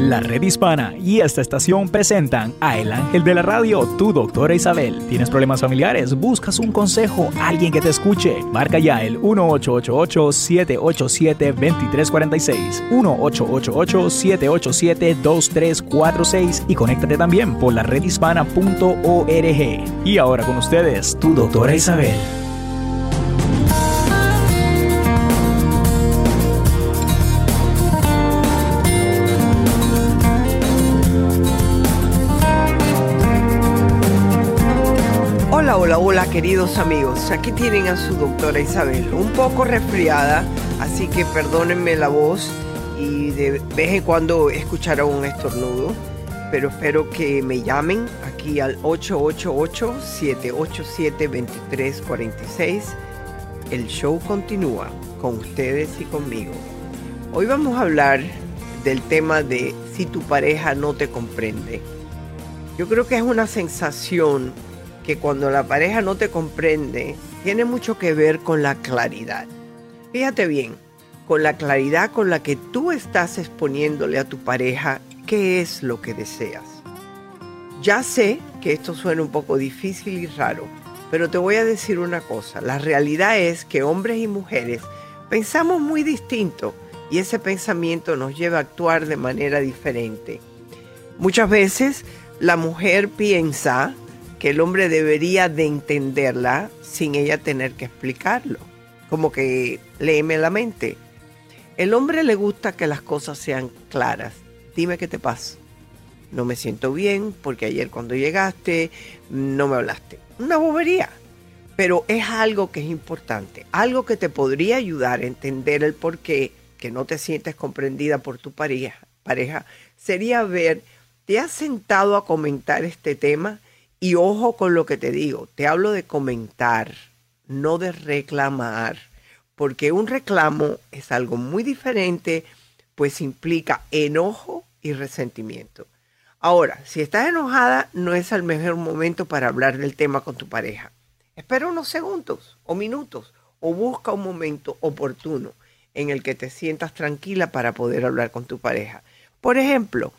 La Red Hispana y esta estación presentan a El Ángel de la Radio, tu doctora Isabel. ¿Tienes problemas familiares? ¿Buscas un consejo? ¿Alguien que te escuche? Marca ya el 1888-787-2346, 1888-787-2346 y conéctate también por la redhispana.org. Y ahora con ustedes, tu doctora Isabel. Hola, hola queridos amigos, aquí tienen a su doctora Isabel, un poco resfriada, así que perdónenme la voz y de vez en cuando escucharán un estornudo, pero espero que me llamen aquí al 888-787-2346. El show continúa con ustedes y conmigo. Hoy vamos a hablar del tema de si tu pareja no te comprende. Yo creo que es una sensación que cuando la pareja no te comprende, tiene mucho que ver con la claridad. Fíjate bien, con la claridad con la que tú estás exponiéndole a tu pareja qué es lo que deseas. Ya sé que esto suena un poco difícil y raro, pero te voy a decir una cosa, la realidad es que hombres y mujeres pensamos muy distinto y ese pensamiento nos lleva a actuar de manera diferente. Muchas veces la mujer piensa que el hombre debería de entenderla sin ella tener que explicarlo. Como que léeme la mente. El hombre le gusta que las cosas sean claras. Dime qué te pasa. No me siento bien porque ayer cuando llegaste no me hablaste. Una bobería. Pero es algo que es importante. Algo que te podría ayudar a entender el por qué que no te sientes comprendida por tu pareja. pareja sería ver, ¿te has sentado a comentar este tema? Y ojo con lo que te digo, te hablo de comentar, no de reclamar, porque un reclamo es algo muy diferente, pues implica enojo y resentimiento. Ahora, si estás enojada, no es el mejor momento para hablar del tema con tu pareja. Espera unos segundos o minutos o busca un momento oportuno en el que te sientas tranquila para poder hablar con tu pareja. Por ejemplo,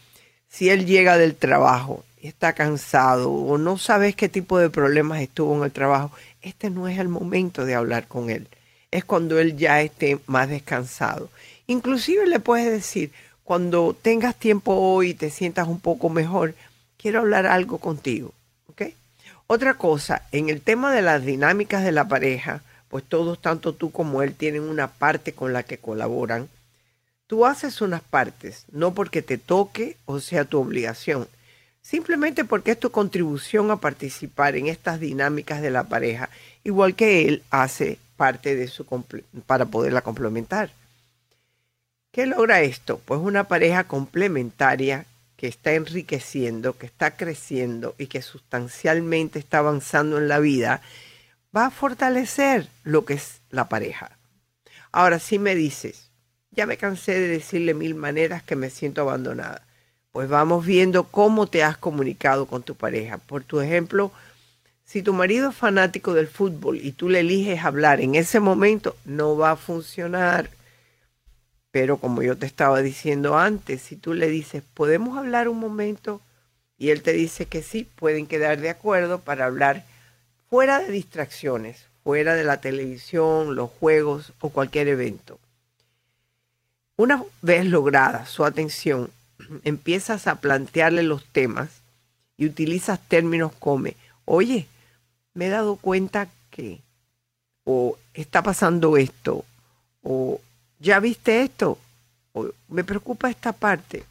si él llega del trabajo está cansado o no sabes qué tipo de problemas estuvo en el trabajo, este no es el momento de hablar con él. Es cuando él ya esté más descansado. Inclusive le puedes decir, cuando tengas tiempo hoy y te sientas un poco mejor, quiero hablar algo contigo. Otra cosa, en el tema de las dinámicas de la pareja, pues todos, tanto tú como él, tienen una parte con la que colaboran. Tú haces unas partes, no porque te toque o sea tu obligación, simplemente porque es tu contribución a participar en estas dinámicas de la pareja, igual que él hace parte de su para poderla complementar. ¿Qué logra esto? Pues una pareja complementaria que está enriqueciendo, que está creciendo y que sustancialmente está avanzando en la vida, va a fortalecer lo que es la pareja. Ahora, si me dices, ya me cansé de decirle mil maneras que me siento abandonada pues vamos viendo cómo te has comunicado con tu pareja. Por tu ejemplo, si tu marido es fanático del fútbol y tú le eliges hablar en ese momento, no va a funcionar. Pero como yo te estaba diciendo antes, si tú le dices, ¿podemos hablar un momento? Y él te dice que sí, pueden quedar de acuerdo para hablar fuera de distracciones, fuera de la televisión, los juegos o cualquier evento. Una vez lograda su atención empiezas a plantearle los temas y utilizas términos como, oye, me he dado cuenta que, o está pasando esto, o ya viste esto, o me preocupa esta parte.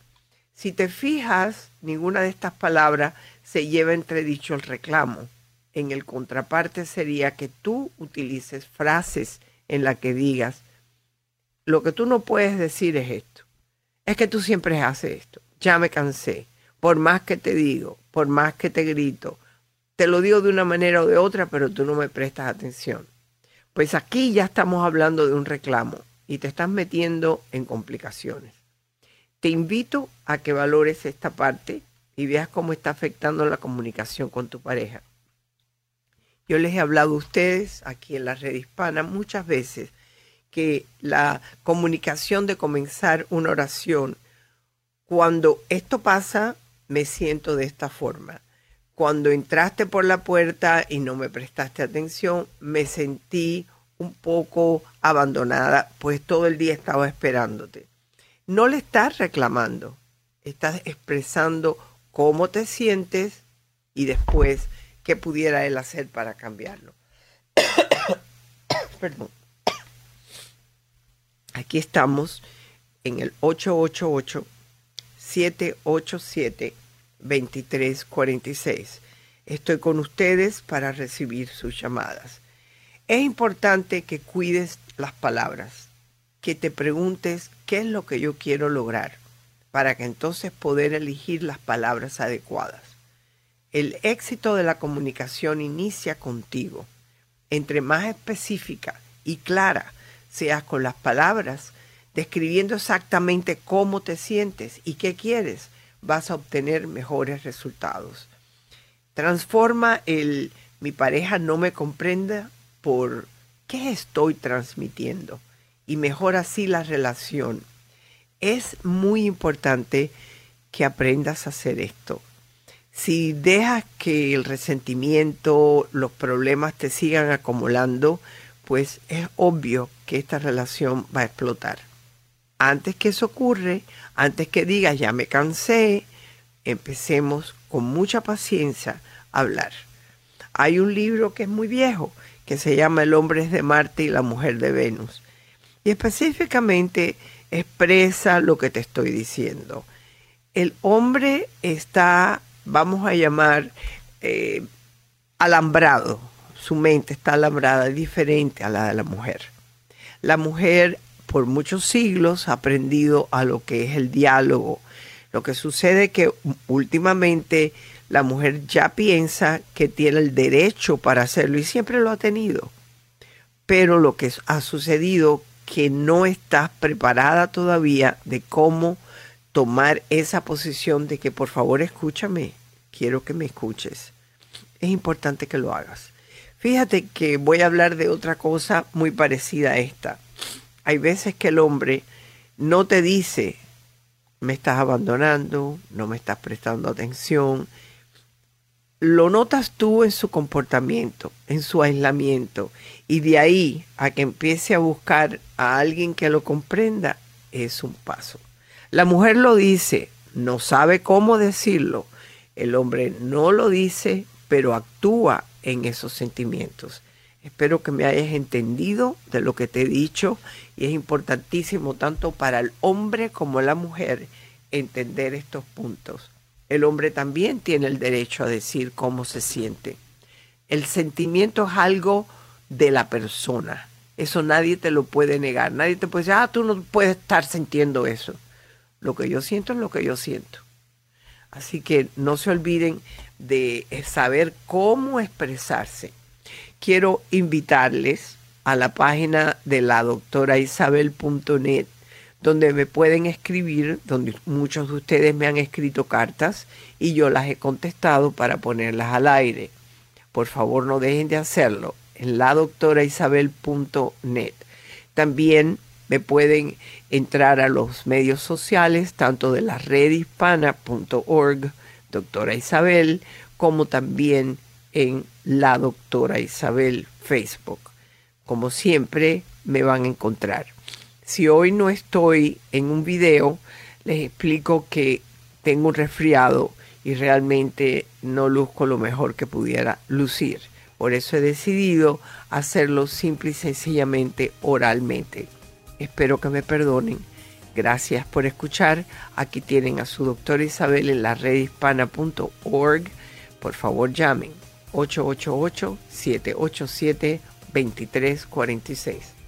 Si te fijas, ninguna de estas palabras se lleva entre dicho el reclamo. En el contraparte sería que tú utilices frases en las que digas, lo que tú no puedes decir es esto es que tú siempre haces esto. Ya me cansé. Por más que te digo, por más que te grito, te lo digo de una manera o de otra, pero tú no me prestas atención. Pues aquí ya estamos hablando de un reclamo y te estás metiendo en complicaciones. Te invito a que valores esta parte y veas cómo está afectando la comunicación con tu pareja. Yo les he hablado a ustedes aquí en la red hispana muchas veces que la comunicación de comenzar una oración Cuando esto pasa, me siento de esta forma. Cuando entraste por la puerta y no me prestaste atención, me sentí un poco abandonada, pues todo el día estaba esperándote. No le estás reclamando, estás expresando cómo te sientes y después qué pudiera él hacer para cambiarlo. Perdón. Aquí estamos en el 888-787-2346. Estoy con ustedes para recibir sus llamadas. Es importante que cuides las palabras, que te preguntes qué es lo que yo quiero lograr, para que entonces poder elegir las palabras adecuadas. El éxito de la comunicación inicia contigo. Entre más específica y clara seas con las palabras, describiendo exactamente cómo te sientes y qué quieres, vas a obtener mejores resultados. Transforma el mi pareja no me comprenda por qué estoy transmitiendo y mejora así la relación. Es muy importante que aprendas a hacer esto. Si dejas que el resentimiento, los problemas te sigan acumulando, pues es obvio que esta relación va a explotar. Antes que eso ocurre, antes que digas ya me cansé, empecemos con mucha paciencia a hablar. Hay un libro que es muy viejo, que se llama El hombre es de Marte y la mujer de Venus. Y específicamente expresa lo que te estoy diciendo. El hombre está vamos a llamar, eh, alambrado. Su mente está alambrada, diferente a la de la mujer. La mujer por muchos siglos ha aprendido a lo que es el diálogo. Lo que sucede es que últimamente la mujer ya piensa que tiene el derecho para hacerlo y siempre lo ha tenido. Pero lo que ha sucedido que no estás preparada todavía de cómo tomar esa posición de que por favor escúchame, quiero que me escuches. Es importante que lo hagas. Fíjate que voy a hablar de otra cosa muy parecida a esta. Hay veces que el hombre no te dice, me estás abandonando, no me estás prestando atención. Lo notas tú en su comportamiento, en su aislamiento. Y de ahí a que empiece a buscar a alguien que lo comprenda, es un paso. La mujer lo dice, no sabe cómo decirlo, el hombre no lo dice, pero actúa en esos sentimientos. Espero que me hayas entendido de lo que te he dicho y es importantísimo tanto para el hombre como la mujer entender estos puntos. El hombre también tiene el derecho a decir cómo se siente. El sentimiento es algo de la persona. Eso nadie te lo puede negar. Nadie te puede decir, ah, tú no puedes estar sintiendo eso. Lo que yo siento es lo que yo siento. Así que no se olviden de saber cómo expresarse. Quiero invitarles a la página de la doctora Isabel.net, donde me pueden escribir, donde muchos de ustedes me han escrito cartas y yo las he contestado para ponerlas al aire. Por favor, no dejen de hacerlo en la doctora Isabel.net. También me pueden entrar a los medios sociales, tanto de la red hispana.org, doctora Isabel, como también en la doctora Isabel Facebook. Como siempre, me van a encontrar. Si hoy no estoy en un video, les explico que tengo un resfriado y realmente no luzco lo mejor que pudiera lucir. Por eso he decidido hacerlo simple y sencillamente oralmente. Espero que me perdonen. Gracias por escuchar. Aquí tienen a su doctora Isabel en la redhispana.org. Por favor, llamen 888-787-2346.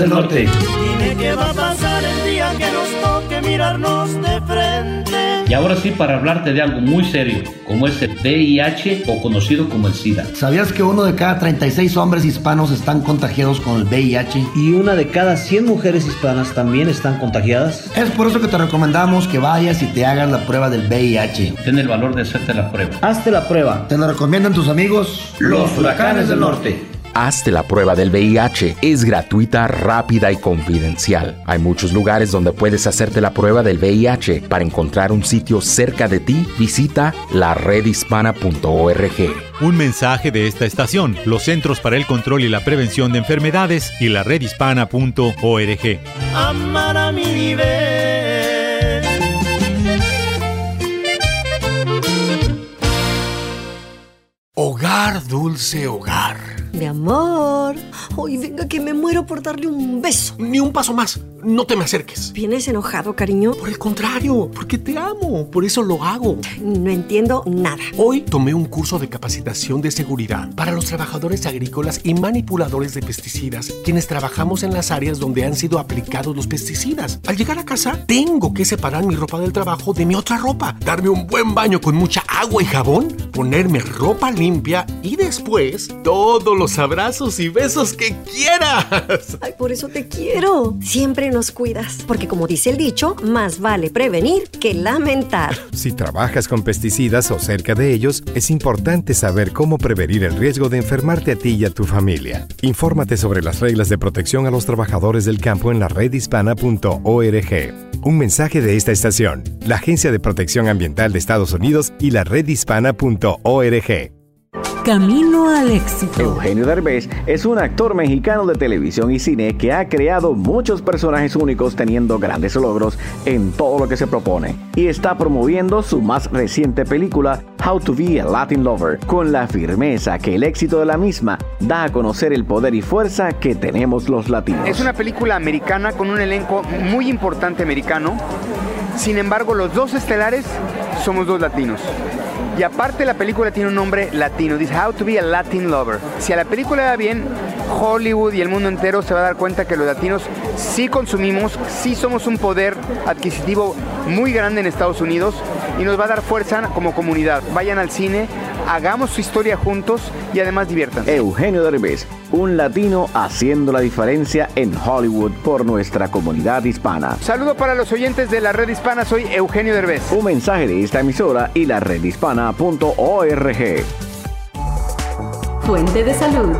Del norte. Dime qué va a pasar el día que nos toque mirarnos de frente. Y ahora sí, para hablarte de algo muy serio, como es el VIH o conocido como el SIDA. ¿Sabías que uno de cada 36 hombres hispanos están contagiados con el VIH? Y una de cada 100 mujeres hispanas también están contagiadas. Es por eso que te recomendamos que vayas y te hagas la prueba del VIH. Ten el valor de hacerte la prueba. Hazte la prueba. Te lo recomiendan tus amigos los huracanes del norte. Hazte la prueba del VIH. Es gratuita, rápida y confidencial. Hay muchos lugares donde puedes hacerte la prueba del VIH. Para encontrar un sitio cerca de ti, visita laredhispana.org. Un mensaje de esta estación, los Centros para el Control y la Prevención de Enfermedades y la redhispana.org. Amar a mi nivel. Hogar, dulce hogar. Mi amor, hoy venga que me muero por darle un beso. Ni un paso más. No te me acerques. ¿Vienes enojado, cariño? Por el contrario, porque te amo. Por eso lo hago. No entiendo nada. Hoy tomé un curso de capacitación de seguridad para los trabajadores agrícolas y manipuladores de pesticidas, quienes trabajamos en las áreas donde han sido aplicados los pesticidas. Al llegar a casa, tengo que separar mi ropa del trabajo de mi otra ropa, darme un buen baño con mucha agua y jabón, ponerme ropa limpia y después todos los abrazos y besos que quieras. Ay, por eso te quiero. Siempre nos cuidas. Porque como dice el dicho, más vale prevenir que lamentar. Si trabajas con pesticidas o cerca de ellos, es importante saber cómo prevenir el riesgo de enfermarte a ti y a tu familia. Infórmate sobre las reglas de protección a los trabajadores del campo en la redhispana.org. Un mensaje de esta estación, la Agencia de Protección Ambiental de Estados Unidos y la redhispana.org. Camino al éxito. Eugenio Derbez es un actor mexicano de televisión y cine que ha creado muchos personajes únicos teniendo grandes logros en todo lo que se propone y está promoviendo su más reciente película How to be a Latin Lover con la firmeza que el éxito de la misma da a conocer el poder y fuerza que tenemos los latinos. Es una película americana con un elenco muy importante americano. Sin embargo, los dos estelares somos dos latinos. Y aparte la película tiene un nombre latino, dice How to be a Latin Lover. Si a la película va bien, Hollywood y el mundo entero se va a dar cuenta que los latinos sí consumimos, sí somos un poder adquisitivo muy grande en Estados Unidos y nos va a dar fuerza como comunidad. Vayan al cine, hagamos su historia juntos y además diviértanse. Eugenio Derbez, un latino haciendo la diferencia en Hollywood por nuestra comunidad hispana. Saludo para los oyentes de la red hispana, soy Eugenio Derbez. Un mensaje de esta emisora y la redhispana.org. Fuente de salud.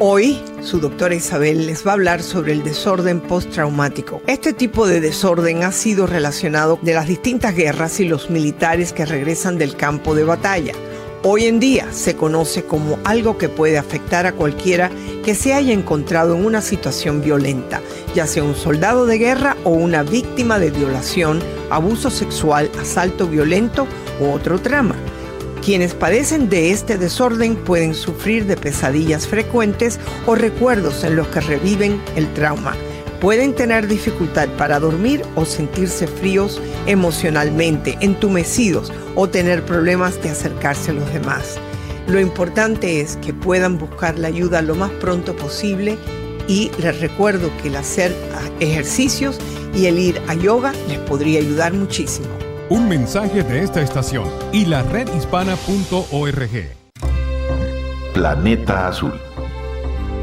Hoy, su doctora Isabel les va a hablar sobre el desorden postraumático. Este tipo de desorden ha sido relacionado de las distintas guerras y los militares que regresan del campo de batalla. Hoy en día se conoce como algo que puede afectar a cualquiera que se haya encontrado en una situación violenta, ya sea un soldado de guerra o una víctima de violación, abuso sexual, asalto violento u otro trama. Quienes padecen de este desorden pueden sufrir de pesadillas frecuentes o recuerdos en los que reviven el trauma. Pueden tener dificultad para dormir o sentirse fríos emocionalmente, entumecidos o tener problemas de acercarse a los demás. Lo importante es que puedan buscar la ayuda lo más pronto posible y les recuerdo que el hacer ejercicios y el ir a yoga les podría ayudar muchísimo. Un mensaje de esta estación y la redhispana.org. Planeta Azul.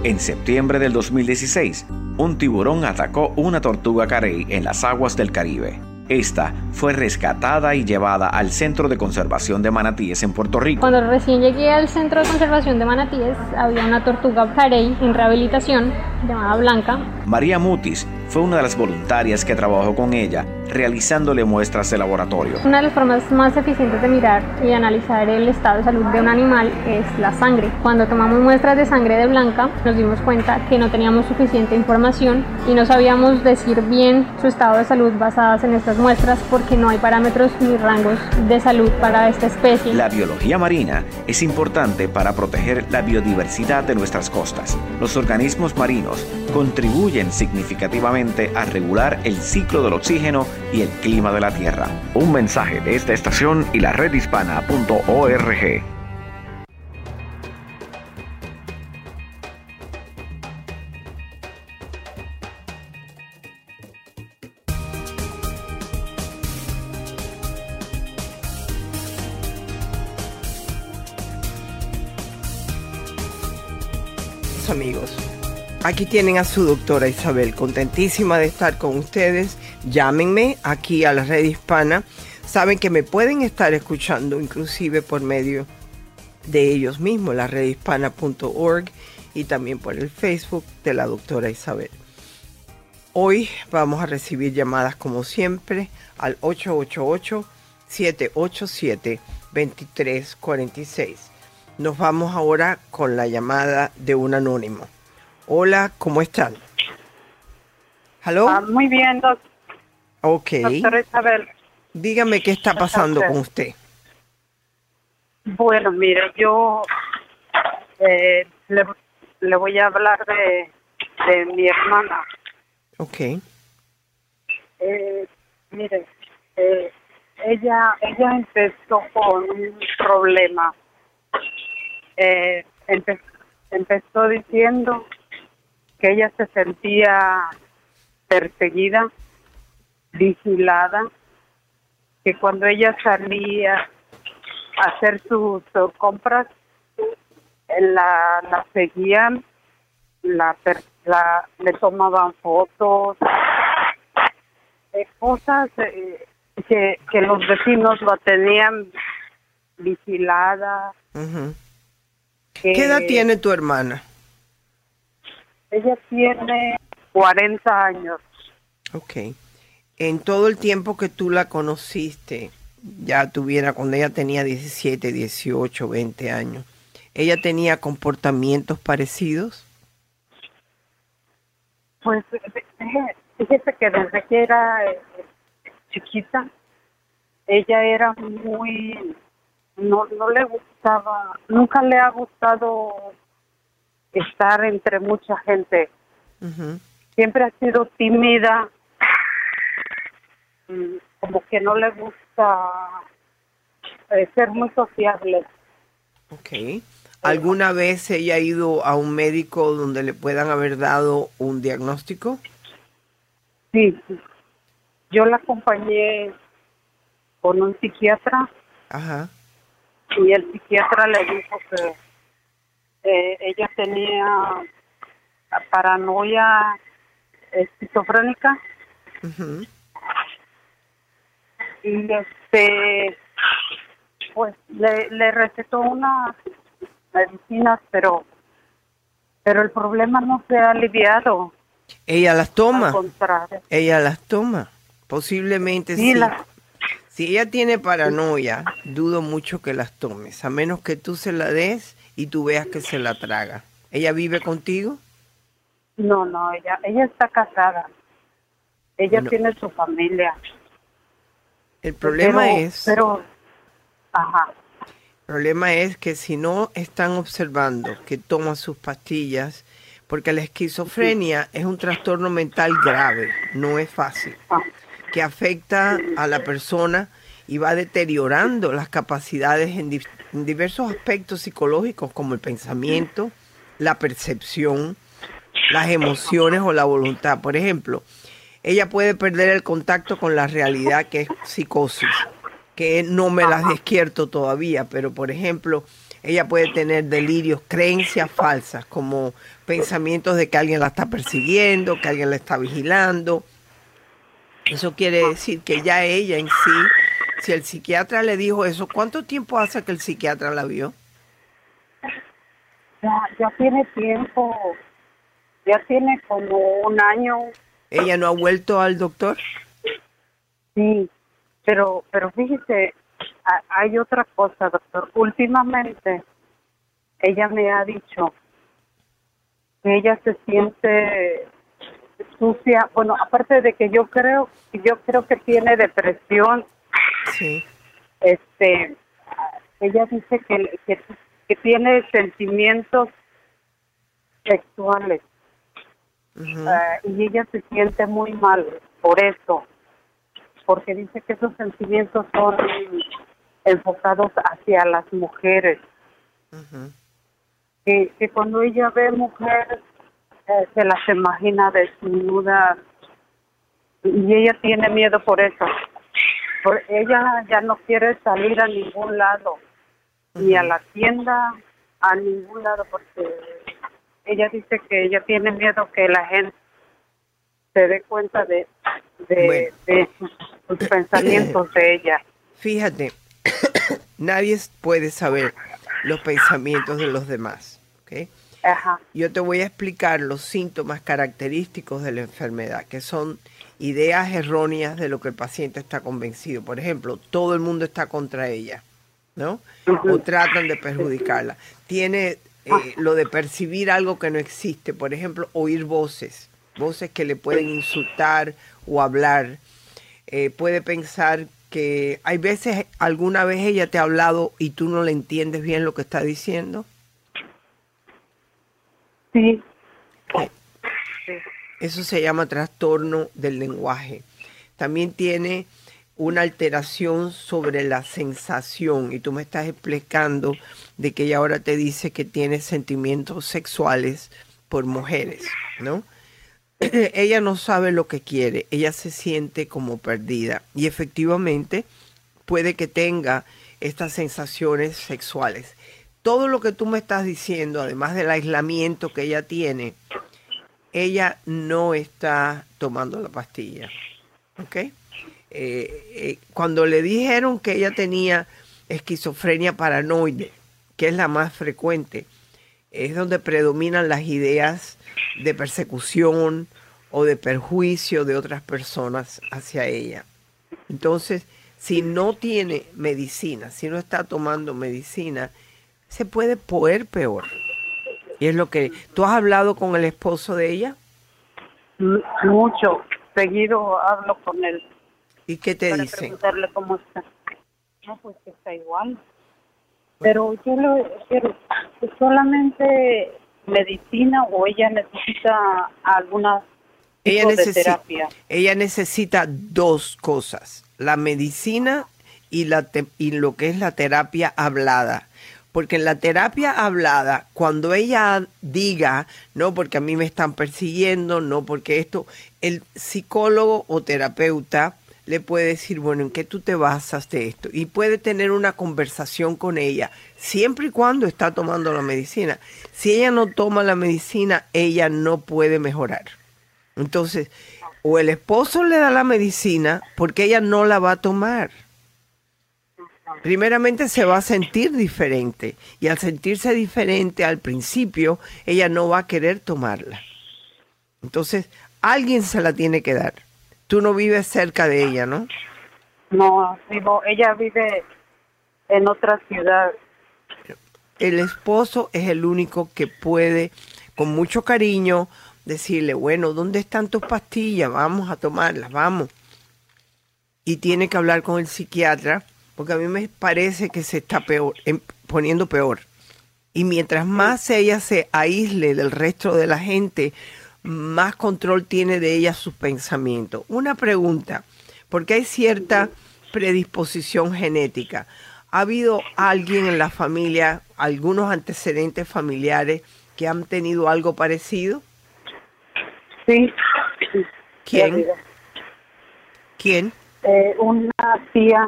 En septiembre del 2016, un tiburón atacó una tortuga carey en las aguas del Caribe. Esta fue rescatada y llevada al Centro de Conservación de Manatíes en Puerto Rico. Cuando recién llegué al Centro de Conservación de Manatíes, había una tortuga carey en rehabilitación llamada Blanca. María Mutis fue una de las voluntarias que trabajó con ella realizándole muestras de laboratorio. Una de las formas más eficientes de mirar y analizar el estado de salud de un animal es la sangre. Cuando tomamos muestras de sangre de Blanca, nos dimos cuenta que no teníamos suficiente información y no sabíamos decir bien su estado de salud basadas en estas muestras porque no hay parámetros ni rangos de salud para esta especie. La biología marina es importante para proteger la biodiversidad de nuestras costas. Los organismos marinos contribuyen significativamente a regular el ciclo del oxígeno y el clima de la Tierra. Un mensaje de esta estación y la redhispana.org. Aquí tienen a su doctora Isabel, contentísima de estar con ustedes. Llámenme aquí a la red hispana. Saben que me pueden estar escuchando inclusive por medio de ellos mismos, la redhispana.org y también por el Facebook de la doctora Isabel. Hoy vamos a recibir llamadas como siempre al 888-787-2346. Nos vamos ahora con la llamada de un anónimo. Hola, ¿cómo están? ¿Aló? Ah, muy bien, doctor. Ok. Doctora Isabel. Dígame qué está pasando con usted. Bueno, mire, yo eh, le, le voy a hablar de, de mi hermana. Ok. Eh, mire, eh, ella, ella empezó con un problema. Eh, empe- empezó diciendo que ella se sentía perseguida, vigilada, que cuando ella salía a hacer sus compras, la, la seguían, la, la le tomaban fotos, eh, cosas eh, que, que los vecinos la tenían vigilada. Que ¿Qué edad tiene tu hermana? Ella tiene 40 años. Ok. En todo el tiempo que tú la conociste, ya tuviera cuando ella tenía 17, 18, 20 años, ¿ella tenía comportamientos parecidos? Pues fíjese- fíjese que desde que era eh, chiquita, ella era muy, no, no le gustaba, nunca le ha gustado estar entre mucha gente. Siempre ha sido tímida, mm, como que no le gusta eh, ser muy sociable. Ok. ¿Alguna vez ella ha ido a un médico donde le puedan haber dado un diagnóstico? Sí. yo la acompañé con un psiquiatra Ajá. y el psiquiatra le dijo que eh, ella tenía paranoia esquizofrénica y este pues le, le recetó unas medicinas pero pero el problema no se ha aliviado ¿Ella las toma? al contrario Ella las toma. Posiblemente Sí, sí. las- Si ella tiene paranoia, dudo mucho que las tomes, a menos que tú se la des y tú veas que se la traga. ¿Ella vive contigo? no no ella ella está casada ella Bueno. tiene su familia El problema Pero- es, pero ajá el problema es que si no están observando que toma sus pastillas, porque la esquizofrenia es un trastorno mental grave, no es fácil, que afecta a la persona y va deteriorando las capacidades en diversos aspectos psicológicos como el pensamiento, la percepción, las emociones o la voluntad. Por ejemplo, ella puede perder el contacto con la realidad que es psicosis, que no me las despierto todavía, pero por ejemplo, ella puede tener delirios, creencias falsas, como pensamientos de que alguien la está persiguiendo, que alguien la está vigilando. Eso quiere decir que ya ella en sí, si el psiquiatra le dijo eso, ¿cuánto tiempo hace que el psiquiatra la vio? ya ya tiene tiempo ya tiene como un año ¿Ella no ha vuelto al doctor? Sí, pero, pero fíjese, ha- hay otra cosa, doctor. Últimamente, ella me ha dicho que ella se siente sucia. Bueno, aparte de que yo creo, yo creo que tiene depresión. Sí. Este, ella dice que, que, que tiene sentimientos sexuales. Ah, y ella se siente muy mal por eso, porque dice que esos sentimientos son enfocados hacia las mujeres, que, que cuando ella ve mujeres eh, se las imagina desnudas y ella tiene miedo por eso. Por, ella ya no quiere salir a ningún lado, ni a la tienda, a ningún lado, porque ella dice que ella tiene miedo que la gente se dé cuenta de, de, de sus pensamientos de ella. Fíjate, nadie puede saber los pensamientos de los demás. ¿ok? Ajá. Yo te voy a explicar los síntomas característicos de la enfermedad, que son ideas erróneas de lo que el paciente está convencido. Por ejemplo, todo el mundo está contra ella, ¿no? O tratan de perjudicarla. Tiene eh, lo de percibir algo que no existe, por ejemplo, oír voces, voces que le pueden insultar o hablar. Eh, puede pensar que hay veces, alguna vez ella te ha hablado y tú no le entiendes bien lo que está diciendo. Sí. Eso se llama trastorno del lenguaje. También tiene una alteración sobre la sensación y tú me estás explicando de que ella ahora te dice que tiene sentimientos sexuales por mujeres, ¿no? ella no sabe lo que quiere, ella se siente como perdida y efectivamente puede que tenga estas sensaciones sexuales. Todo lo que tú me estás diciendo, además del aislamiento que ella tiene, ella no está tomando la pastilla. ¿Ok? Eh, eh, cuando le dijeron que ella tenía esquizofrenia paranoide, que es la más frecuente, es donde predominan las ideas de persecución o de perjuicio de otras personas hacia ella. Entonces, si no tiene medicina, si no está tomando medicina, se puede poner peor. Y es lo que... ¿Tú has hablado con el esposo de ella? Mucho. Seguido hablo con él. ¿Y qué te para dice? preguntarle cómo está. No, pues que está igual. Pero yo le quiero solamente medicina o ella necesita alguna Ella necesita, terapia. ella necesita dos cosas, la medicina y, la te- y lo que es la terapia hablada. Porque en la terapia hablada, cuando ella diga, no porque a mí me están persiguiendo, no porque esto, el psicólogo o terapeuta le puede decir, bueno, ¿en qué tú te basas de esto? Y puede tener una conversación con ella, siempre y cuando está tomando la medicina. Si ella no toma la medicina, ella no puede mejorar. Entonces, o el esposo le da la medicina porque ella no la va a tomar. Primeramente se va a sentir diferente y al sentirse diferente al principio, ella no va a querer tomarla. Entonces, alguien se la tiene que dar. Tú no vives cerca de ella, ¿no? No, vivo, ella vive en otra ciudad. El esposo es el único que puede, con mucho cariño, decirle, bueno, ¿dónde están tus pastillas? Vamos a tomarlas, vamos. Y tiene que hablar con el psiquiatra, porque a mí me parece que se está peor, em- poniendo peor. Y mientras más ella se aísle del resto de la gente, más control tiene de ella sus pensamientos. Una pregunta, porque hay cierta predisposición genética. ¿Ha habido alguien en la familia, algunos antecedentes familiares que han tenido algo parecido? Sí. ¿Quién? ¿Quién? Eh, una tía,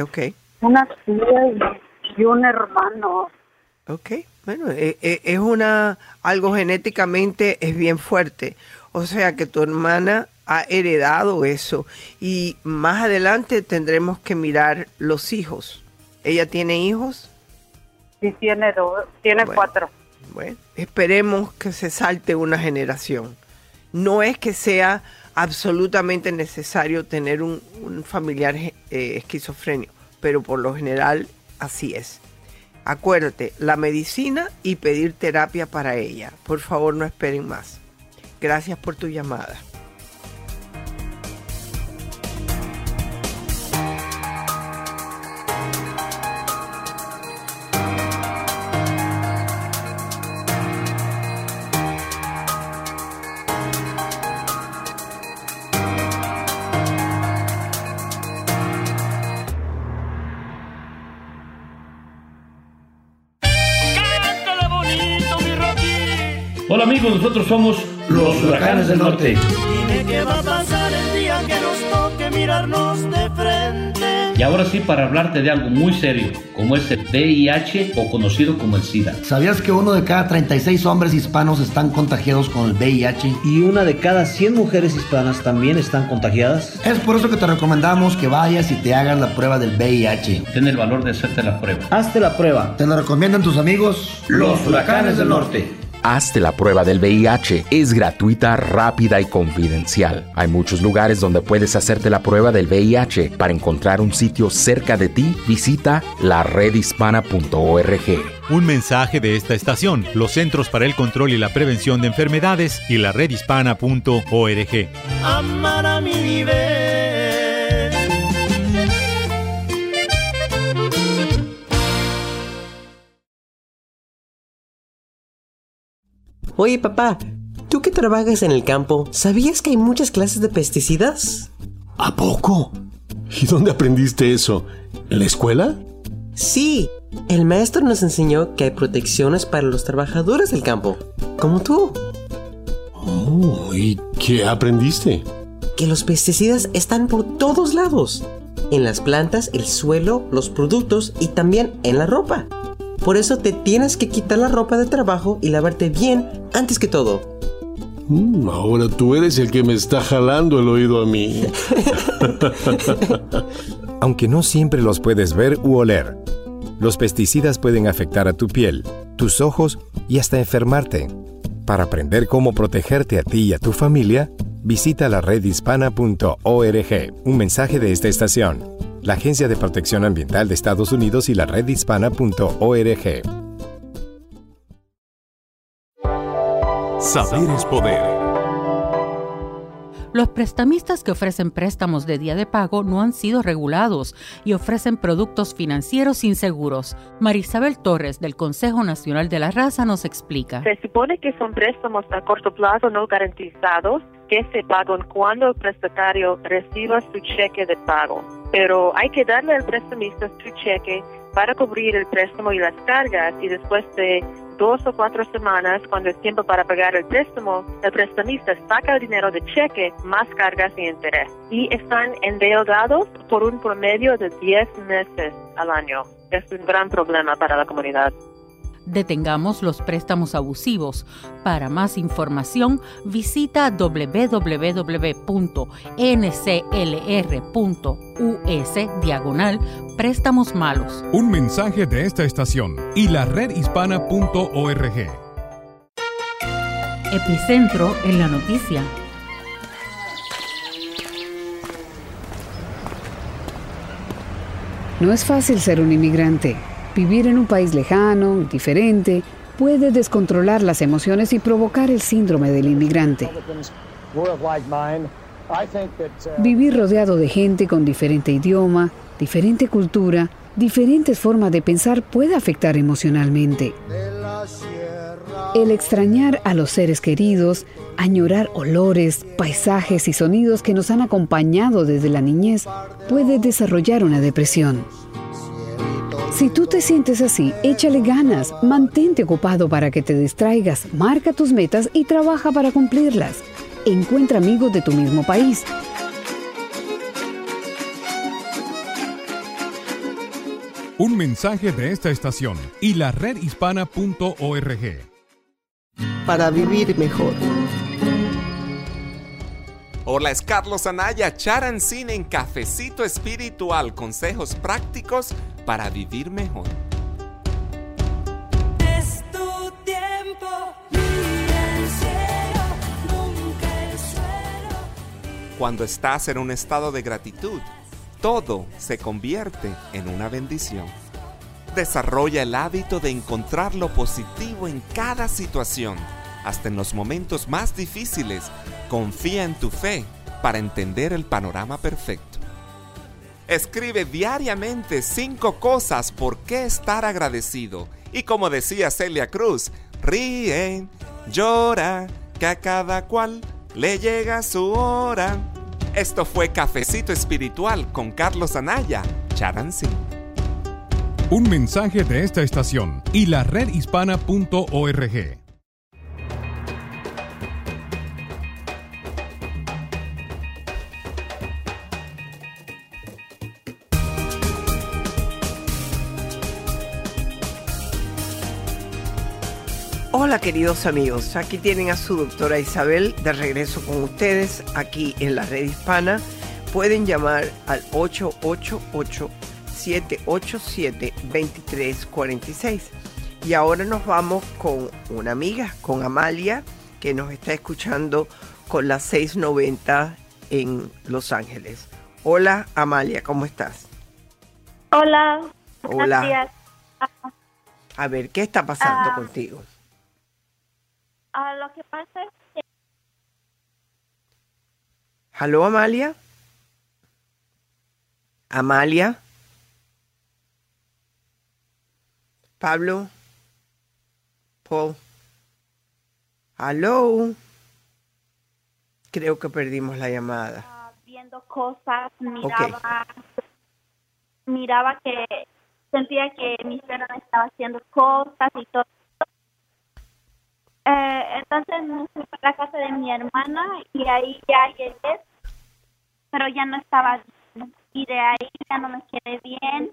Ok, una tía y, un hermano. ok. Bueno, eh, eh, es una, algo genéticamente es bien fuerte. O sea que tu hermana ha heredado eso. Y más adelante tendremos que mirar los hijos. ¿Ella tiene hijos? Sí, tiene dos, tiene Bueno. cuatro. Bueno, esperemos que se salte una generación. No es que sea absolutamente necesario tener un, familiar eh, esquizofrénico, pero por lo general así es. Acuérdate, la medicina y pedir terapia para ella. Por favor, no esperen más. Gracias por tu llamada. Amigos, nosotros somos los huracanes del norte. Dime qué va a pasar el día que nos toque mirarnos de frente. Y ahora sí, para hablarte de algo muy serio, como es el VIH o conocido como el SIDA. ¿Sabías que uno de cada 36 hombres hispanos están contagiados con el VIH? Y una de cada 100 mujeres hispanas también están contagiadas. Es por eso que te recomendamos que vayas y te hagas la prueba del VIH. Ten el valor de hacerte la prueba. Hazte la prueba. Te lo recomiendan tus amigos los huracanes del norte. Hazte la prueba del VIH. Es gratuita, rápida y confidencial. Hay muchos lugares donde puedes hacerte la prueba del VIH. Para encontrar un sitio cerca de ti, visita laredhispana.org. Un mensaje de esta estación, los Centros para el Control y la Prevención de Enfermedades y la redhispana.org. Amar a mi nivel. Oye papá, tú que trabajas en el campo, ¿sabías que hay muchas clases de pesticidas? ¿A poco? ¿Y dónde aprendiste eso? ¿En la escuela? Sí, el maestro nos enseñó que hay protecciones para los trabajadores del campo, como tú. Oh, ¿y qué aprendiste? Que los pesticidas están por todos lados. En las plantas, el suelo, los productos y también en la ropa. Por eso te tienes que quitar la ropa de trabajo y lavarte bien antes que todo. Mm, ahora tú eres el que me está jalando el oído a mí. Aunque no siempre los puedes ver u oler, los pesticidas pueden afectar a tu piel, tus ojos y hasta enfermarte. Para aprender cómo protegerte a ti y a tu familia, visita la redhispana.org. Un mensaje de esta estación, la Agencia de Protección Ambiental de Estados Unidos y la redhispana.org. Saber es poder. Los prestamistas que ofrecen préstamos de día de pago no han sido regulados y ofrecen productos financieros inseguros. Marisabel Torres del Consejo Nacional de la Raza nos explica. Se supone que son préstamos a corto plazo no garantizados que se pagan cuando el prestatario reciba su cheque de pago. Pero hay que darle al prestamista su cheque para cubrir el préstamo y las cargas y después de dos o cuatro semanas, cuando es tiempo para pagar el préstamo, el prestamista saca el dinero de cheque más cargas y interés. Y están endeudados por un promedio de 10 meses al año. Es un gran problema para la comunidad. Detengamos los préstamos abusivos. Para más información, visita www.nclr.us diagonal préstamos malos. Un mensaje de esta estación y la redhispana.org. Epicentro en la noticia. No es fácil ser un inmigrante. Vivir en un país lejano, diferente, puede descontrolar las emociones y provocar el síndrome del inmigrante. Vivir rodeado de gente con diferente idioma, diferente cultura, diferentes formas de pensar puede afectar emocionalmente. El extrañar a los seres queridos, añorar olores, paisajes y sonidos que nos han acompañado desde la niñez puede desarrollar una depresión. Si tú te sientes así, échale ganas, mantente ocupado para que te distraigas, marca tus metas y trabaja para cumplirlas. Encuentra amigos de tu mismo país. Un mensaje de esta estación y la redhispana.org. Para vivir mejor. Hola, es Carlos Anaya, Charancín en Cafecito Espiritual, consejos prácticos para vivir mejor. Es tu tiempo, mira el cielo, nunca el suelo. Cuando estás en un estado de gratitud, todo se convierte en una bendición. Desarrolla el hábito de encontrar lo positivo en cada situación, hasta en los momentos más difíciles. Confía en tu fe para entender el panorama perfecto. Escribe diariamente cinco cosas por qué estar agradecido. Y como decía Celia Cruz, ríe, llora, que a cada cual le llega su hora. Esto fue Cafecito Espiritual con Carlos Anaya, Charancí. Un mensaje de esta estación y la redhispana.org. Hola queridos amigos, aquí tienen a su doctora Isabel de regreso con ustedes aquí en la red hispana. Pueden llamar al 888-787-2346. Y ahora nos vamos con una amiga, con Amalia, que nos está escuchando con las 690 en Los Ángeles. Hola Amalia, ¿cómo estás? Hola. Hola. Gracias. A ver, ¿qué está pasando Ah. contigo? Ah, lo que pasa es que ¿Aló, Amalia? Amalia. Pablo. Paul. ¿Aló? Creo que perdimos la llamada. viendo cosas, miraba, miraba que sentía que mi perro estaba haciendo cosas y todo. Eh, entonces me fui para la casa de mi hermana y ahí ya llegué, pero ya no estaba bien. Y de ahí ya no me quedé bien.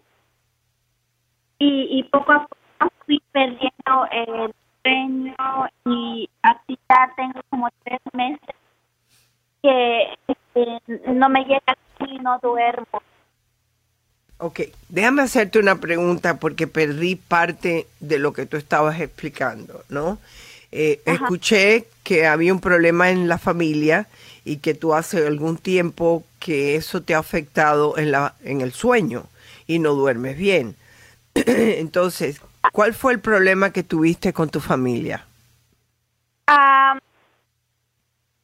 Y, y poco a poco fui perdiendo el sueño y así ya tengo como tres meses que, no me llega y no duermo. Ok, déjame hacerte una pregunta porque perdí parte de lo que tú estabas explicando, ¿no? Eh, escuché que había un problema en la familia y que tú hace algún tiempo que eso te ha afectado en, la, en el sueño y no duermes bien. Entonces, ¿cuál fue el problema que tuviste con tu familia?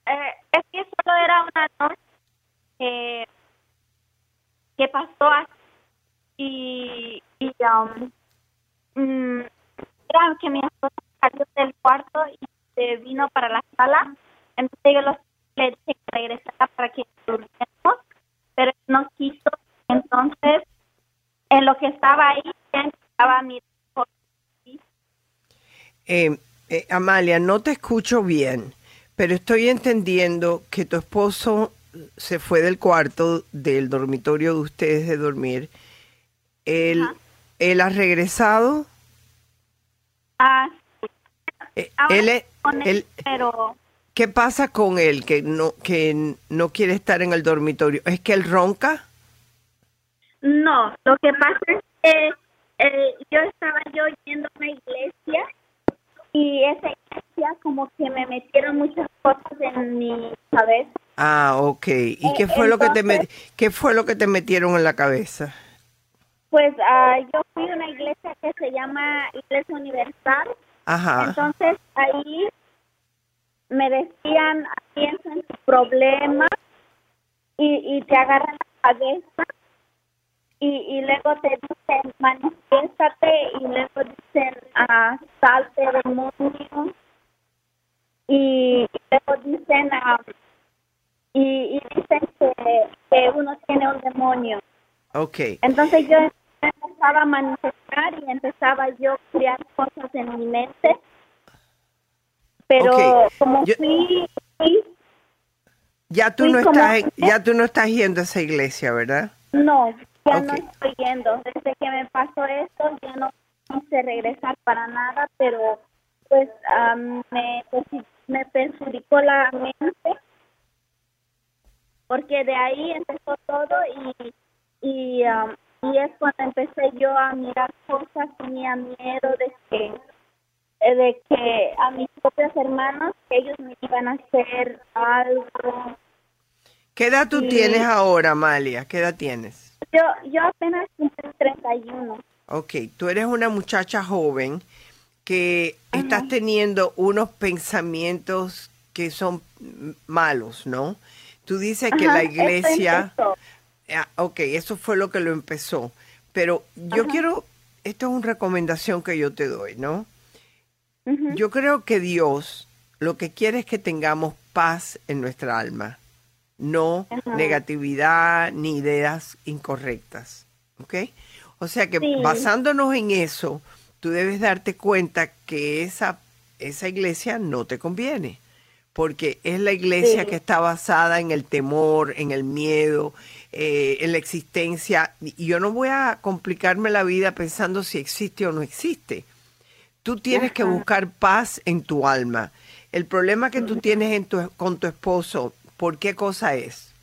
Eh, es que solo era una noche que, que pasó así y, y um, era que mi esposa salió del cuarto y se vino para la sala. Entonces yo los- le dije que regresara para que durmiéramos, pero no quiso. Entonces, en lo que estaba ahí, estaba mi Eh, eh, Amalia, no te escucho bien, pero estoy entendiendo que tu esposo se fue del cuarto del dormitorio de ustedes de dormir. Él, él ha regresado. Ah, ahora él, es- él, él- pero ¿Qué pasa con él que no, que no quiere estar en el dormitorio? ¿Es que él ronca? No, lo que pasa es que eh, yo estaba yo yendo a una iglesia y esa iglesia como que me metieron muchas cosas en mi cabeza. Ah, ok. ¿Y Eh, qué fue lo que te met- qué fue lo que te metieron en la cabeza? Pues ah, yo fui a una iglesia que se llama Iglesia Universal. Ajá. Entonces ahí me decían, piensa en tu problema y, y te agarran la cabeza y, y luego te dicen manifiéstate y luego dicen ah, salte demonio y, y luego dicen ah, y, y dicen que, que uno tiene un demonio. Ok. Entonces yo empezaba a manifestar y empezaba yo a crear cosas en mi mente. Pero como yo- fui, fui- Ya tú Fui no como- estás, ya tú no estás yendo a esa iglesia, ¿verdad? no, ya no estoy yendo. Desde que me pasó esto ya no quise regresar para nada, pero pues am, me, perju- me perjudicó la mente porque de ahí empezó todo y y, am, y es cuando empecé yo a mirar cosas tenía miedo de que de que a mis propios hermanos que ellos me iban a hacer algo ¿Qué edad tú Sí. tienes ahora, Amalia? ¿Qué edad tienes? yo yo apenas cumplí 31 Ok, tú eres una muchacha joven que estás teniendo unos pensamientos que son malos, ¿no? Tú dices que Ajá, la iglesia... Ah, ok, eso fue lo que lo empezó. Pero yo Ajá. quiero, esto es una recomendación que yo te doy, ¿no? Yo creo que Dios lo que quiere es que tengamos paz en nuestra alma, no Ajá. negatividad ni ideas incorrectas, ¿ok? O sea que Sí. basándonos en eso, tú debes darte cuenta que esa, esa iglesia no te conviene, porque es la iglesia Sí. que está basada en el temor, en el miedo, eh, en la existencia. Y yo no voy a complicarme la vida pensando si existe o no existe. tú tienes que buscar paz en tu alma. El problema que tú tienes en tu, con tu esposo, ¿por qué cosa es?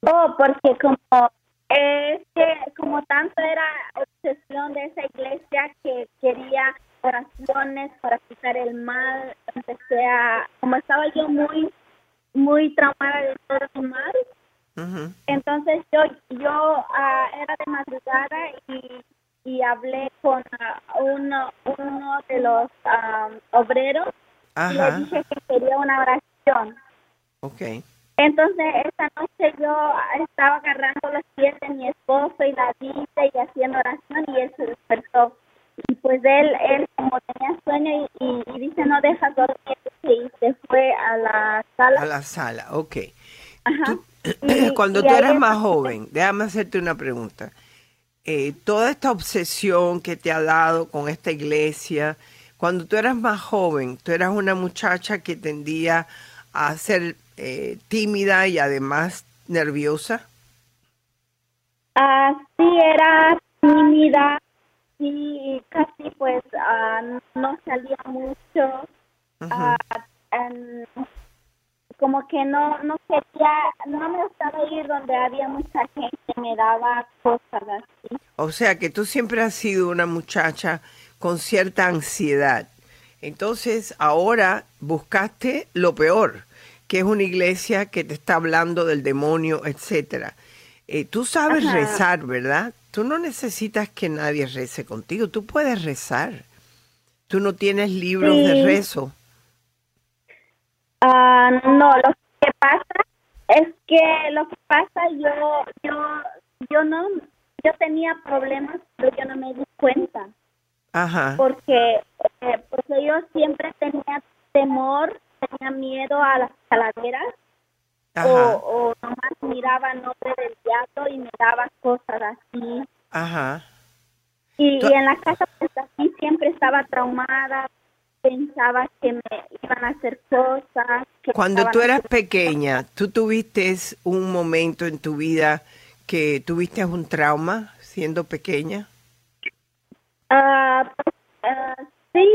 Oh, porque como es que como tanto era obsesión de esa iglesia que quería oraciones para quitar el mal, empecé a, como estaba yo muy, muy traumada de todo el mal, entonces yo, yo ah, era de madrugada y, y hablé con ah, uno, uno de los ah, obreros y le dije que quería una oración. Ok. Entonces, esa noche yo estaba agarrando los pies de mi esposo y la viste y haciendo oración y él se despertó. Y pues él, él como tenía sueño y, y, dice, no deja dormir, y se fue a la sala. A la sala, ok. Ajá. Cuando tú eras más joven, déjame hacerte una pregunta. Eh, toda esta obsesión que te ha dado con esta iglesia, cuando tú eras más joven, tú eras una muchacha que tendía a ser eh, tímida y además nerviosa? Ah, sí, era tímida, y casi pues ah, no salía mucho. Ah, como que no no quería, no me gustaba ir donde había mucha gente, me daba cosas así. O sea que tú siempre has sido una muchacha con cierta ansiedad. Entonces ahora buscaste lo peor que es una iglesia que te está hablando del demonio, etcétera. Eh, tú sabes rezar, ¿verdad? Tú no necesitas que nadie rece contigo, tú puedes rezar. Tú no tienes libros de rezo. Ah, no, lo que pasa es que lo que pasa yo yo yo no yo tenía problemas, pero yo no me di cuenta. Ajá. Porque eh, porque yo siempre tenía temor tenía miedo a las calaveras o, o, nomás miraba el nombre del diablo y me daba cosas así. Ajá. Y, en la casa pues así siempre estaba traumada, pensaba que me iban a hacer cosas. Cuando tú eras pequeña, ¿tú tuviste un momento en tu vida que tuviste un trauma siendo pequeña? Pues, ah, sí,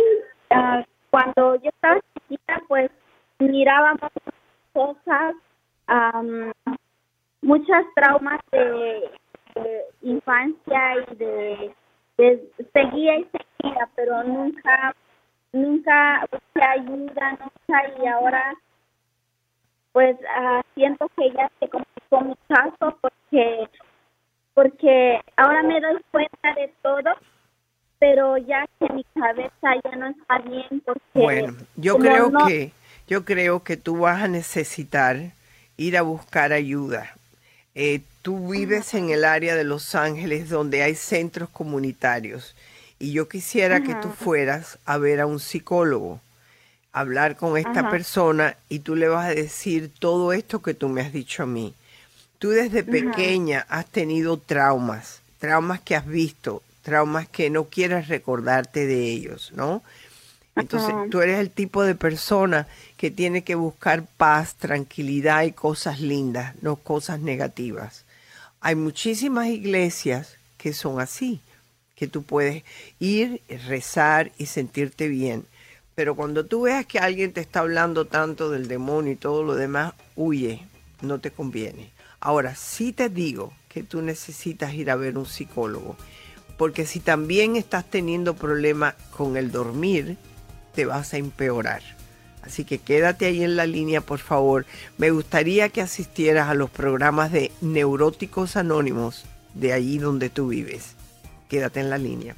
ah, cuando yo estaba chiquita, pues mirábamos cosas, muchas traumas de, infancia y de, seguía y seguía, pero nunca, nunca busqué ayuda, nunca, y ahora pues uh, siento que ya se complicó mi caso porque porque ahora me doy cuenta de todo pero ya que mi cabeza ya no está bien porque bueno yo creo que yo creo que tú vas a necesitar ir a buscar ayuda. Eh, tú vives en el área de Los Ángeles donde hay centros comunitarios y yo quisiera que tú fueras a ver a un psicólogo, hablar con esta persona y tú le vas a decir todo esto que tú me has dicho a mí. Tú desde pequeña has tenido traumas, traumas que has visto, traumas que no quieres recordarte de ellos, ¿no? Entonces, tú eres el tipo de persona que tiene que buscar paz, tranquilidad y cosas lindas, no cosas negativas. Hay muchísimas iglesias que son así, que tú puedes ir, rezar y sentirte bien. Pero cuando tú veas que alguien te está hablando tanto del demonio y todo lo demás, huye, no te conviene. Ahora, sí te digo que tú necesitas ir a ver un psicólogo, porque si también estás teniendo problemas con el dormir, te vas a empeorar. Así que quédate ahí en la línea, por favor. Me gustaría que asistieras a los programas de Neuróticos Anónimos de allí donde tú vives. Quédate en la línea.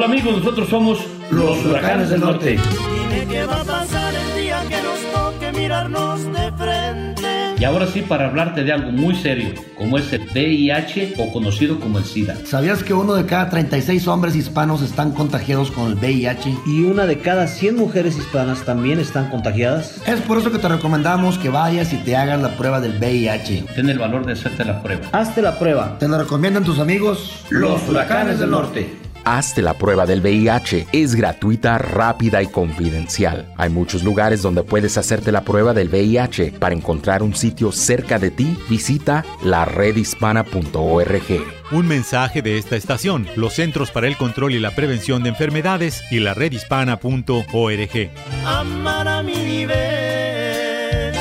Hola amigos, nosotros somos los huracanes del norte. Dime qué va a pasar el día que nos toque mirarnos de frente. Y ahora sí, para hablarte de algo muy serio, como es el VIH o conocido como el SIDA. ¿Sabías que uno de cada 36 hombres hispanos están contagiados con el VIH? Y una de cada 100 mujeres hispanas también están contagiadas. Es por eso que te recomendamos que vayas y te hagas la prueba del VIH. Ten el valor de hacerte la prueba. Hazte la prueba. Te lo recomiendan tus amigos, los huracanes del norte. Hazte la prueba del VIH. Es gratuita, rápida y confidencial. Hay muchos lugares donde puedes hacerte la prueba del VIH. Para encontrar un sitio cerca de ti, visita laredhispana.org. Un mensaje de esta estación, los Centros para el Control y la Prevención de Enfermedades y la redhispana.org. Amar a mi nivel.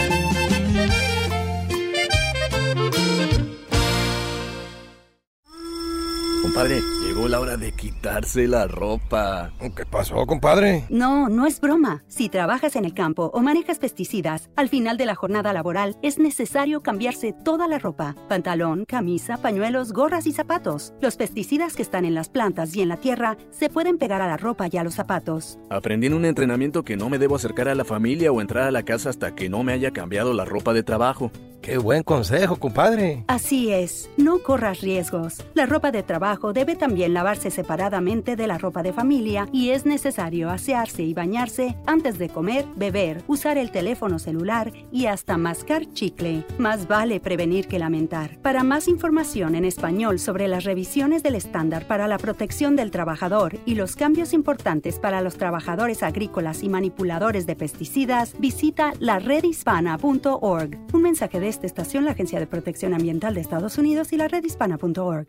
Compadre, llegó la hora de quitarse la ropa. ¿Qué pasó, compadre? No, no es broma. Si trabajas en el campo o manejas pesticidas, al final de la jornada laboral es necesario cambiarse toda la ropa. Pantalón, camisa, pañuelos, gorras y zapatos. Los pesticidas que están en las plantas y en la tierra se pueden pegar a la ropa y a los zapatos. Aprendí en un entrenamiento que no me debo acercar a la familia o entrar a la casa hasta que no me haya cambiado la ropa de trabajo. Qué buen consejo, compadre. Así es, no corras riesgos. La ropa de trabajo debe también lavarse separadamente de la ropa de familia y es necesario asearse y bañarse antes de comer, beber, usar el teléfono celular y hasta mascar chicle. Más vale prevenir que lamentar. Para más información en español sobre las revisiones del estándar para la protección del trabajador y los cambios importantes para los trabajadores agrícolas y manipuladores de pesticidas, visita la redhispana.org. Un mensaje de esta estación, la Agencia de Protección Ambiental de Estados Unidos y la redhispana.org.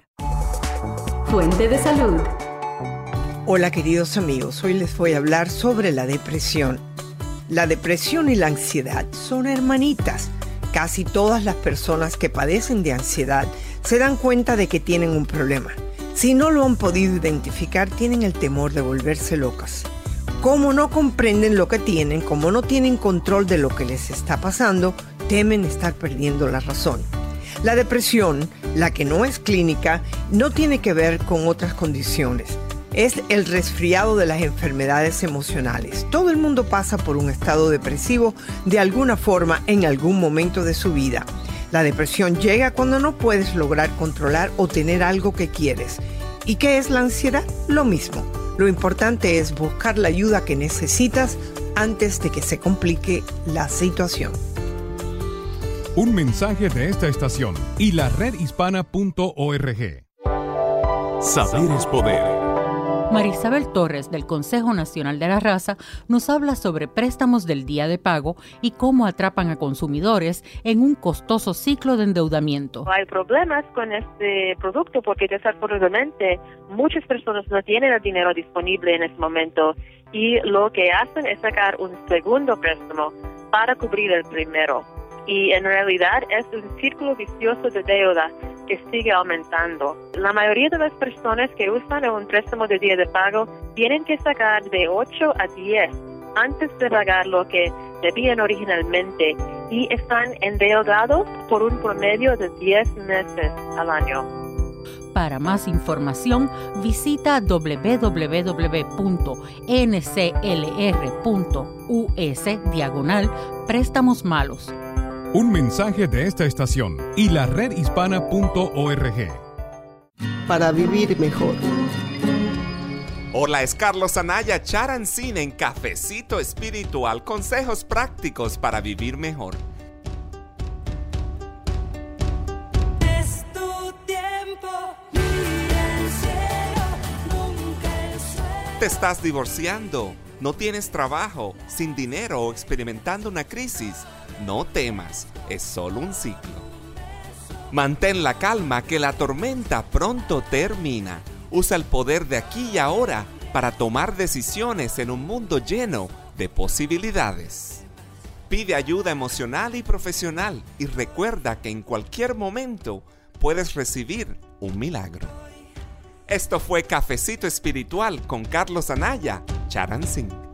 Fuente de salud. Hola queridos amigos, hoy les voy a hablar sobre la depresión. La depresión y la ansiedad son hermanitas. Casi todas las personas que padecen de ansiedad se dan cuenta de que tienen un problema. Si no lo han podido identificar, tienen el temor de volverse locas. Como no comprenden lo que tienen, como no tienen control de lo que les está pasando, temen estar perdiendo la razón. La depresión, la que no es clínica, no tiene que ver con otras condiciones. Es el resfriado de las enfermedades emocionales. Todo el mundo pasa por un estado depresivo de alguna forma en algún momento de su vida. La depresión llega cuando no puedes lograr controlar o tener algo que quieres. ¿Y qué es la ansiedad? Lo mismo. Lo importante es buscar la ayuda que necesitas antes de que se complique la situación. Un mensaje de esta estación y la redhispana.org. Saber es poder. Marisabel Torres del Consejo Nacional de la Raza nos habla sobre préstamos del día de pago y cómo atrapan a consumidores en un costoso ciclo de endeudamiento. Hay problemas con este producto porque desafortunadamente muchas personas no tienen el dinero disponible en este momento y lo que hacen es sacar un segundo préstamo para cubrir el primero. Y en realidad es un círculo vicioso de deuda que sigue aumentando. La mayoría de las personas que usan un préstamo de día de pago tienen que sacar de 8 a 10 antes de pagar lo que debían originalmente y están endeudados por un promedio de 10 meses al año. Para más información, visita www.nclr.us diagonal préstamos malos. Un mensaje de esta estación y la redhispana.org. Para vivir mejor. Hola, es Carlos Anaya Charancín en Cafecito Espiritual, consejos prácticos para vivir mejor. Es tu tiempo, mira el cielo, nunca el suelo. Te estás divorciando, no tienes trabajo, sin dinero o experimentando una crisis. No temas, es solo un ciclo. Mantén la calma que la tormenta pronto termina. Usa el poder de aquí y ahora para tomar decisiones en un mundo lleno de posibilidades. Pide ayuda emocional y profesional y recuerda que en cualquier momento puedes recibir un milagro. Esto fue Cafecito Espiritual con Carlos Anaya, Charan Singh.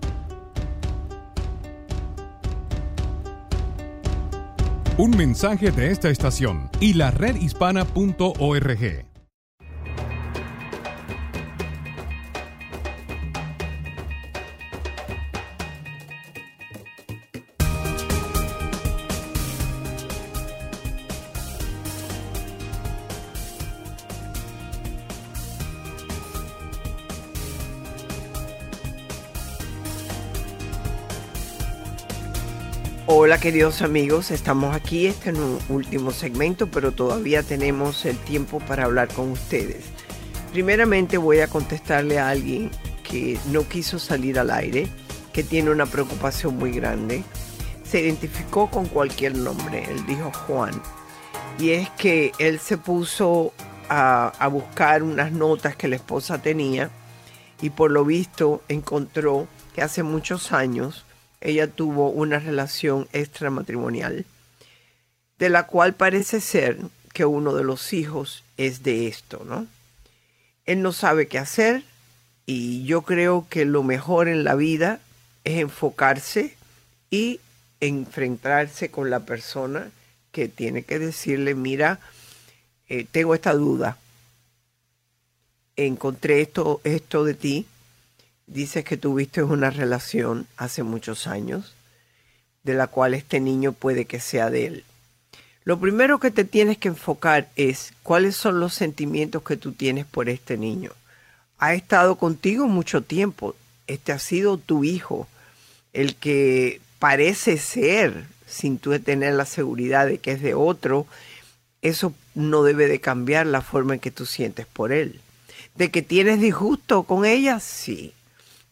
Un mensaje de esta estación y la redhispana.org. Hola queridos amigos, estamos aquí, este es un último segmento, pero todavía tenemos el tiempo para hablar con ustedes. Primeramente voy a contestarle a alguien que no quiso salir al aire, que tiene una preocupación muy grande. Se identificó con cualquier nombre, él dijo Juan. Y es que él se puso a, a buscar unas notas que la esposa tenía y por lo visto encontró que hace muchos años ella tuvo una relación extramatrimonial, de la cual parece ser que uno de los hijos es de esto, ¿no? Él no sabe qué hacer y yo creo que lo mejor en la vida es enfocarse y enfrentarse con la persona que tiene que decirle, mira, eh, tengo esta duda, encontré esto, esto de ti, dices que tuviste una relación hace muchos años, de la cual este niño puede que sea de él. Lo primero que te tienes que enfocar es cuáles son los sentimientos que tú tienes por este niño. Ha estado contigo mucho tiempo, este ha sido tu hijo, el que parece ser, sin tú tener la seguridad de que es de otro, eso no debe de cambiar la forma en que tú sientes por él. ¿De que tienes disgusto con ella? Sí.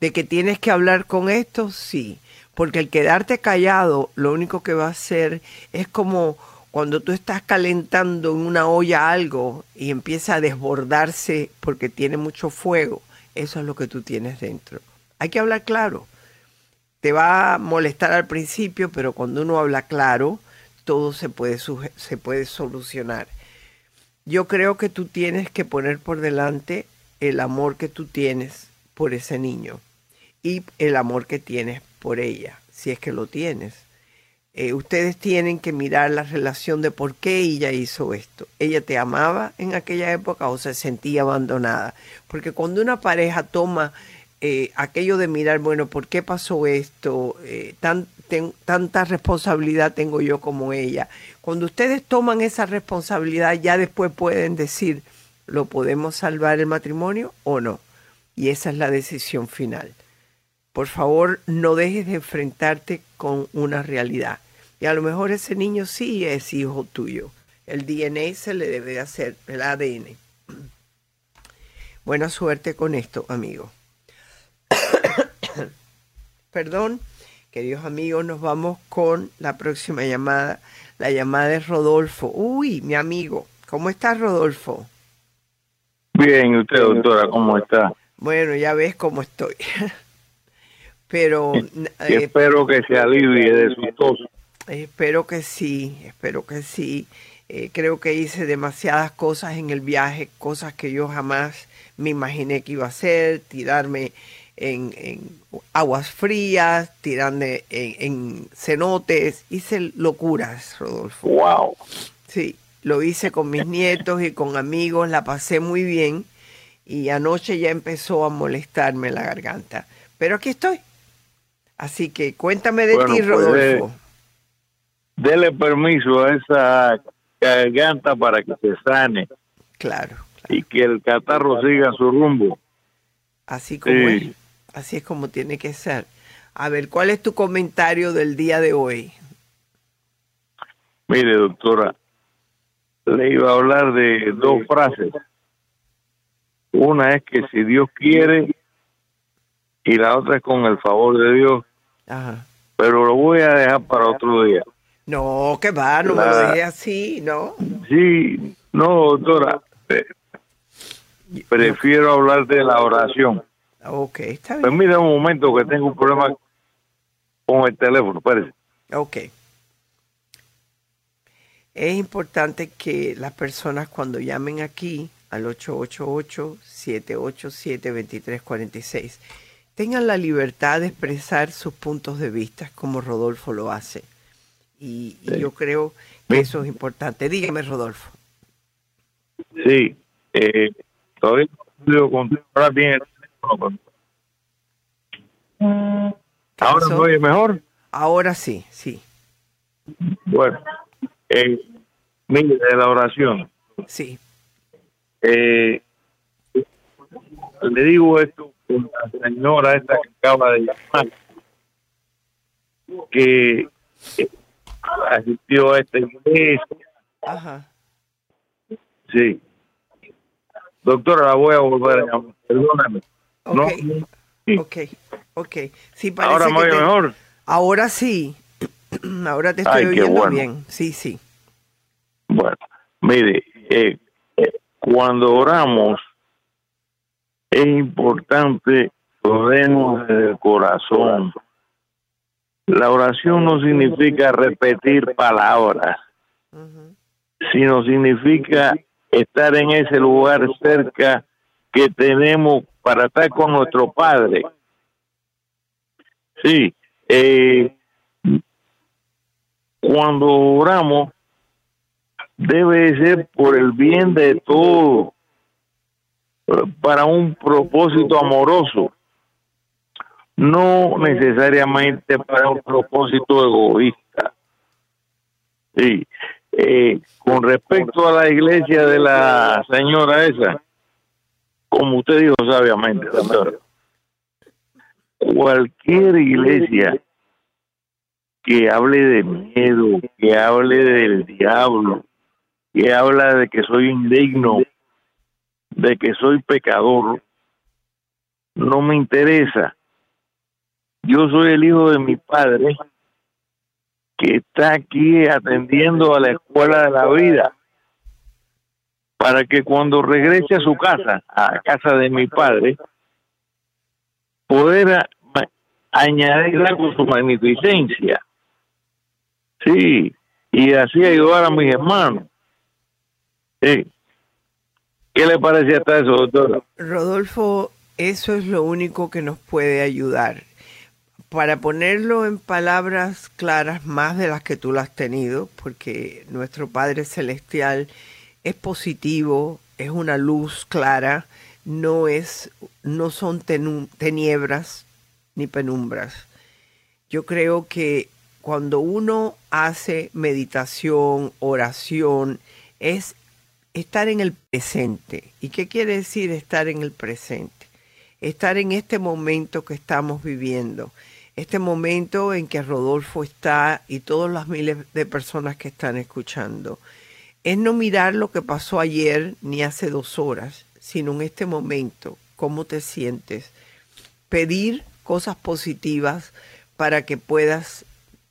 ¿De que tienes que hablar con esto? Sí. Porque el quedarte callado lo único que va a hacer es como cuando tú estás calentando en una olla algo y empieza a desbordarse porque tiene mucho fuego. Eso es lo que tú tienes dentro. Hay que hablar claro. Te va a molestar al principio, pero cuando uno habla claro, todo se puede, se puede solucionar. Yo creo que tú tienes que poner por delante el amor que tú tienes por ese niño y el amor que tienes por ella, si es que lo tienes. Eh, ustedes tienen que mirar la relación de por qué ella hizo esto. ¿Ella te amaba en aquella época o se sentía abandonada? Porque cuando una pareja toma eh, aquello de mirar, bueno, ¿por qué pasó esto? Eh, tan, tanta responsabilidad tengo yo como ella. Cuando ustedes toman esa responsabilidad, ya después pueden decir, ¿Lo podemos salvar el matrimonio o no? Y esa es la decisión final. Por favor, no dejes de enfrentarte con una realidad. Y a lo mejor ese niño sí es hijo tuyo. El DNA se le debe hacer, el ADN. Buena suerte con esto, amigo. Perdón, queridos amigos, nos vamos con la próxima llamada. La llamada es Rodolfo. Uy, mi amigo. ¿Cómo estás, Rodolfo? Bien, usted, doctora, ¿cómo está? Bueno, ya ves cómo estoy. Pero... Eh, espero que se alivie de su tos. Espero que sí, espero que sí. Eh, creo que hice demasiadas cosas en el viaje, cosas que yo jamás me imaginé que iba a hacer, tirarme en, aguas frías, tirarme en, en, cenotes, hice locuras, Rodolfo. Wow. Sí, lo hice con mis nietos y con amigos, la pasé muy bien y anoche ya empezó a molestarme la garganta. Pero aquí estoy. Así que cuéntame de ti, pues, Rodolfo. dele permiso a esa garganta para que se sane. Claro, Y que el catarro siga su rumbo. Así como es. Así es como tiene que ser. A ver, ¿cuál es tu comentario del día de hoy? Mire, doctora, le iba a hablar de dos frases. Una es que si Dios quiere y la otra es con el favor de Dios. Pero lo voy a dejar para otro día. No, que va, no me lo dejé así, ¿no? Sí, no, doctora. Prefiero hablar de la oración. Ok, está bien. Permítame un momento que tengo un problema con el teléfono, espérese. Ok es importante que las personas cuando llamen aquí al 888-787-2346 tengan la libertad de expresar sus puntos de vista como Rodolfo lo hace. Y, yo creo que eso es importante. Dígame, Rodolfo. Sí, eh, todavía ahora bien ¿Ahora me oye mejor? Ahora sí, sí. Bueno, eh, mire, de la oración. Sí. Eh, le digo esto la señora esta que acaba de llamar, que asistió a esta iglesia. Ajá. Sí. Doctora, la voy a volver a llamar. Perdóname. Ok. No, Ok, ok. Sí, parece Ahora me te- mejor. Ahora sí. Ahora te estoy Ay, oyendo bueno. bien. Sí, sí. Bueno, mire, eh, eh, cuando oramos, es importante oremos desde el corazón. La oración no significa repetir palabras, sino significa estar en ese lugar cerca que tenemos para estar con nuestro Padre. Sí, eh, cuando oramos, debe ser por el bien de todos, para un propósito amoroso, no necesariamente para un propósito egoísta. Sí. Eh, con respecto a la iglesia de la señora esa, como usted dijo sabiamente, doctor, cualquier iglesia que hable de miedo, que hable del diablo, que habla de que soy indigno, de que soy pecador, no me interesa. Yo soy el hijo de mi padre que está aquí atendiendo a la escuela de la vida para que cuando regrese a su casa, a casa de mi padre, poder añadirla con su magnificencia. Sí, y así ayudar a mis hermanos. Sí. ¿Qué le parece hasta eso, doctor? Rodolfo, eso es lo único que nos puede ayudar. Para ponerlo en palabras claras, más de las que tú las has tenido, porque nuestro Padre Celestial es positivo, es una luz clara, no es, no son tinieblas ni penumbras. Yo creo que cuando uno hace meditación, oración, es estar en el presente. ¿Y qué quiere decir estar en el presente? Estar en este momento que estamos viviendo, este momento en que Rodolfo está y todas las miles de personas que están escuchando. Es no mirar lo que pasó ayer ni hace dos horas, sino en este momento, cómo te sientes. Pedir cosas positivas para que puedas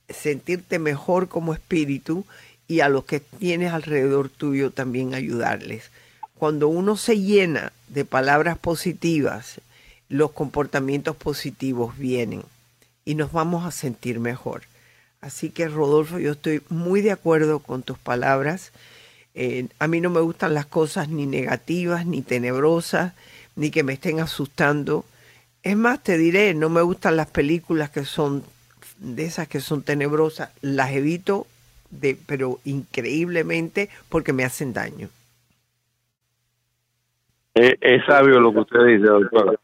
sentirte mejor como espíritu y a los que tienes alrededor tuyo también ayudarles. Cuando uno se llena de palabras positivas, los comportamientos positivos vienen y nos vamos a sentir mejor. Así que Rodolfo, yo estoy muy de acuerdo con tus palabras. Eh, a mí no me gustan las cosas ni negativas, ni tenebrosas, ni que me estén asustando. Es más, te diré, no me gustan las películas que son de esas que son tenebrosas. Las evito, de, pero increíblemente porque me hacen daño. Es, es sabio lo que usted dice, doctor.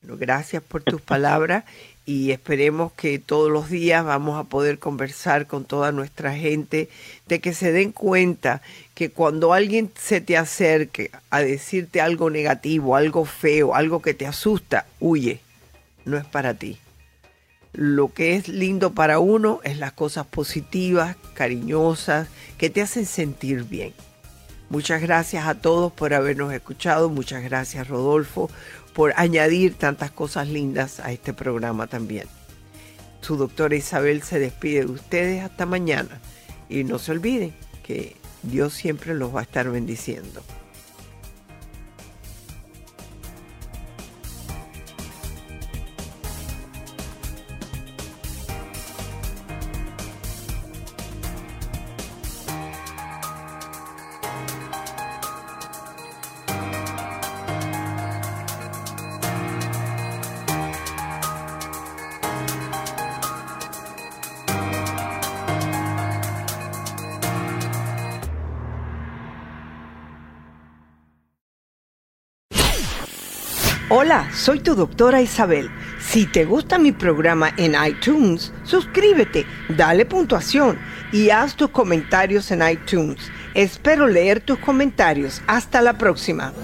Bueno, gracias por tus palabras y esperemos que todos los días vamos a poder conversar con toda nuestra gente de que se den cuenta que cuando alguien se te acerque a decirte algo negativo, algo feo, algo que te asusta, huye, no es para ti. Lo que es lindo para uno es las cosas positivas, cariñosas, que te hacen sentir bien. Muchas gracias a todos por habernos escuchado. Muchas gracias, Rodolfo, por añadir tantas cosas lindas a este programa también. Su doctora Isabel se despide de ustedes hasta mañana. Y no se olviden que Dios siempre los va a estar bendiciendo. Soy tu doctora Isabel. Si te gusta mi programa en iTunes, suscríbete, dale puntuación y haz tus comentarios en iTunes. Espero leer tus comentarios. Hasta la próxima.